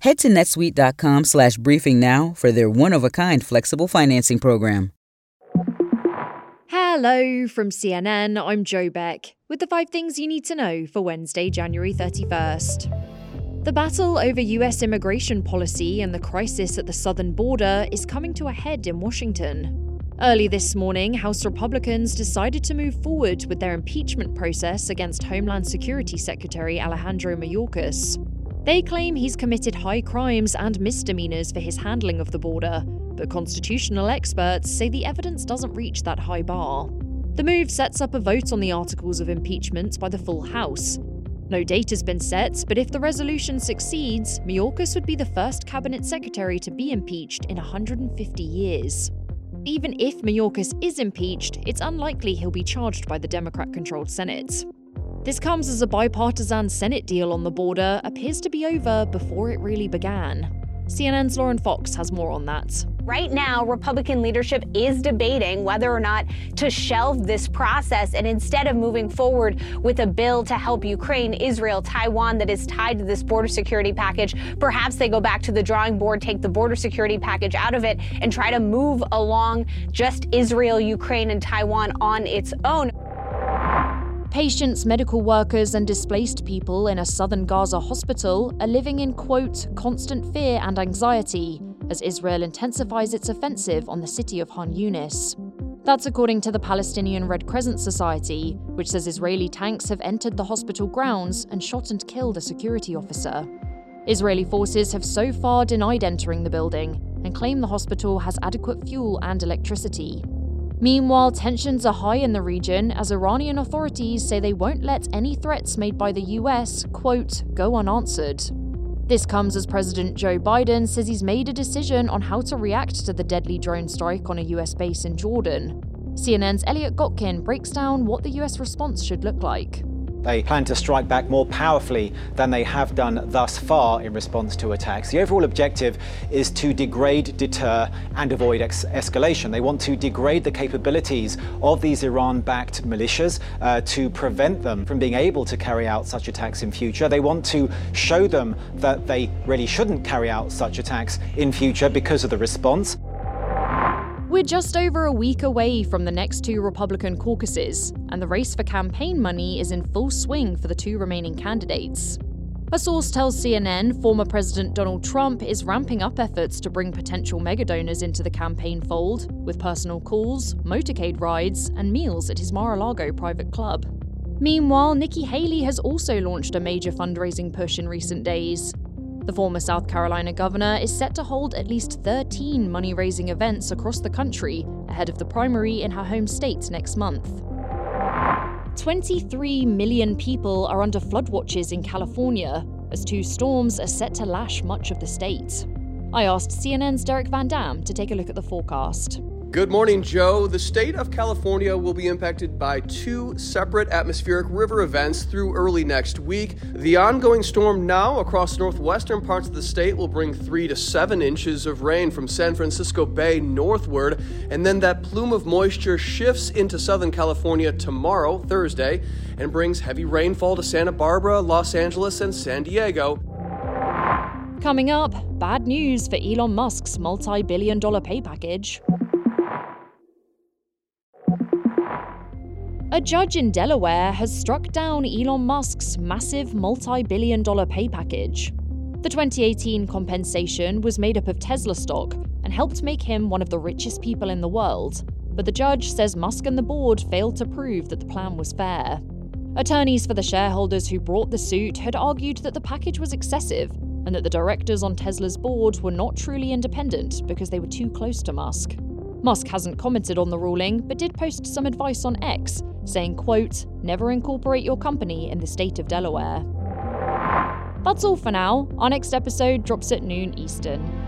Head to netsuite.com slash briefing now for their one-of-a-kind flexible financing program. Hello from CNN, I'm Joe Beck with the five things you need to know for Wednesday, January 31st. The battle over US immigration policy and the crisis at the southern border is coming to a head in Washington. Early this morning, House Republicans decided to move forward with their impeachment process against Homeland Security Secretary Alejandro Mayorkas. They claim he's committed high crimes and misdemeanors for his handling of the border, but constitutional experts say the evidence doesn't reach that high bar. The move sets up a vote on the articles of impeachment by the full House. No date has been set, but if the resolution succeeds, Mayorkas would be the first cabinet secretary to be impeached in 150 years. Even if Mayorkas is impeached, it's unlikely he'll be charged by the Democrat controlled Senate. This comes as a bipartisan Senate deal on the border appears to be over before it really began. CNN's Lauren Fox has more on that. Right now, Republican leadership is debating whether or not to shelve this process and instead of moving forward with a bill to help Ukraine, Israel, Taiwan that is tied to this border security package, perhaps they go back to the drawing board, take the border security package out of it, and try to move along just Israel, Ukraine, and Taiwan on its own. Patients, medical workers, and displaced people in a southern Gaza hospital are living in, quote, constant fear and anxiety as Israel intensifies its offensive on the city of Han Yunis. That's according to the Palestinian Red Crescent Society, which says Israeli tanks have entered the hospital grounds and shot and killed a security officer. Israeli forces have so far denied entering the building and claim the hospital has adequate fuel and electricity. Meanwhile, tensions are high in the region as Iranian authorities say they won't let any threats made by the US, quote, go unanswered. This comes as President Joe Biden says he's made a decision on how to react to the deadly drone strike on a US base in Jordan. CNN's Elliott Gotkine breaks down what the US response should look like. They plan to strike back more powerfully than they have done thus far in response to attacks. The overall objective is to degrade, deter, and avoid escalation. They want to degrade the capabilities of these Iran backed militias uh, to prevent them from being able to carry out such attacks in future. They want to show them that they really shouldn't carry out such attacks in future because of the response. Just over a week away from the next two Republican caucuses, and the race for campaign money is in full swing for the two remaining candidates. A source tells CNN former President Donald Trump is ramping up efforts to bring potential megadonors into the campaign fold with personal calls, motorcade rides, and meals at his Mar a Lago private club. Meanwhile, Nikki Haley has also launched a major fundraising push in recent days, the former South Carolina governor is set to hold at least 13 money raising events across the country ahead of the primary in her home state next month. 23 million people are under flood watches in California as two storms are set to lash much of the state. I asked CNN's Derek Van Dam to take a look at the forecast. Good morning, Joe. The state of California will be impacted by two separate atmospheric river events through early next week. The ongoing storm now across northwestern parts of the state will bring three to seven inches of rain from San Francisco Bay northward, and then that plume of moisture shifts into Southern California tomorrow, Thursday, and brings heavy rainfall to Santa Barbara, Los Angeles, and San Diego. Coming up, bad news for Elon Musk's multi billion dollar pay package. A judge in Delaware has struck down Elon Musk's massive multi billion dollar pay package. The 2018 compensation was made up of Tesla stock and helped make him one of the richest people in the world. But the judge says Musk and the board failed to prove that the plan was fair. Attorneys for the shareholders who brought the suit had argued that the package was excessive and that the directors on Tesla's board were not truly independent because they were too close to Musk. Musk hasn't commented on the ruling, but did post some advice on X, saying, quote, never incorporate your company in the state of Delaware. That's all for now. Our next episode drops at noon Eastern.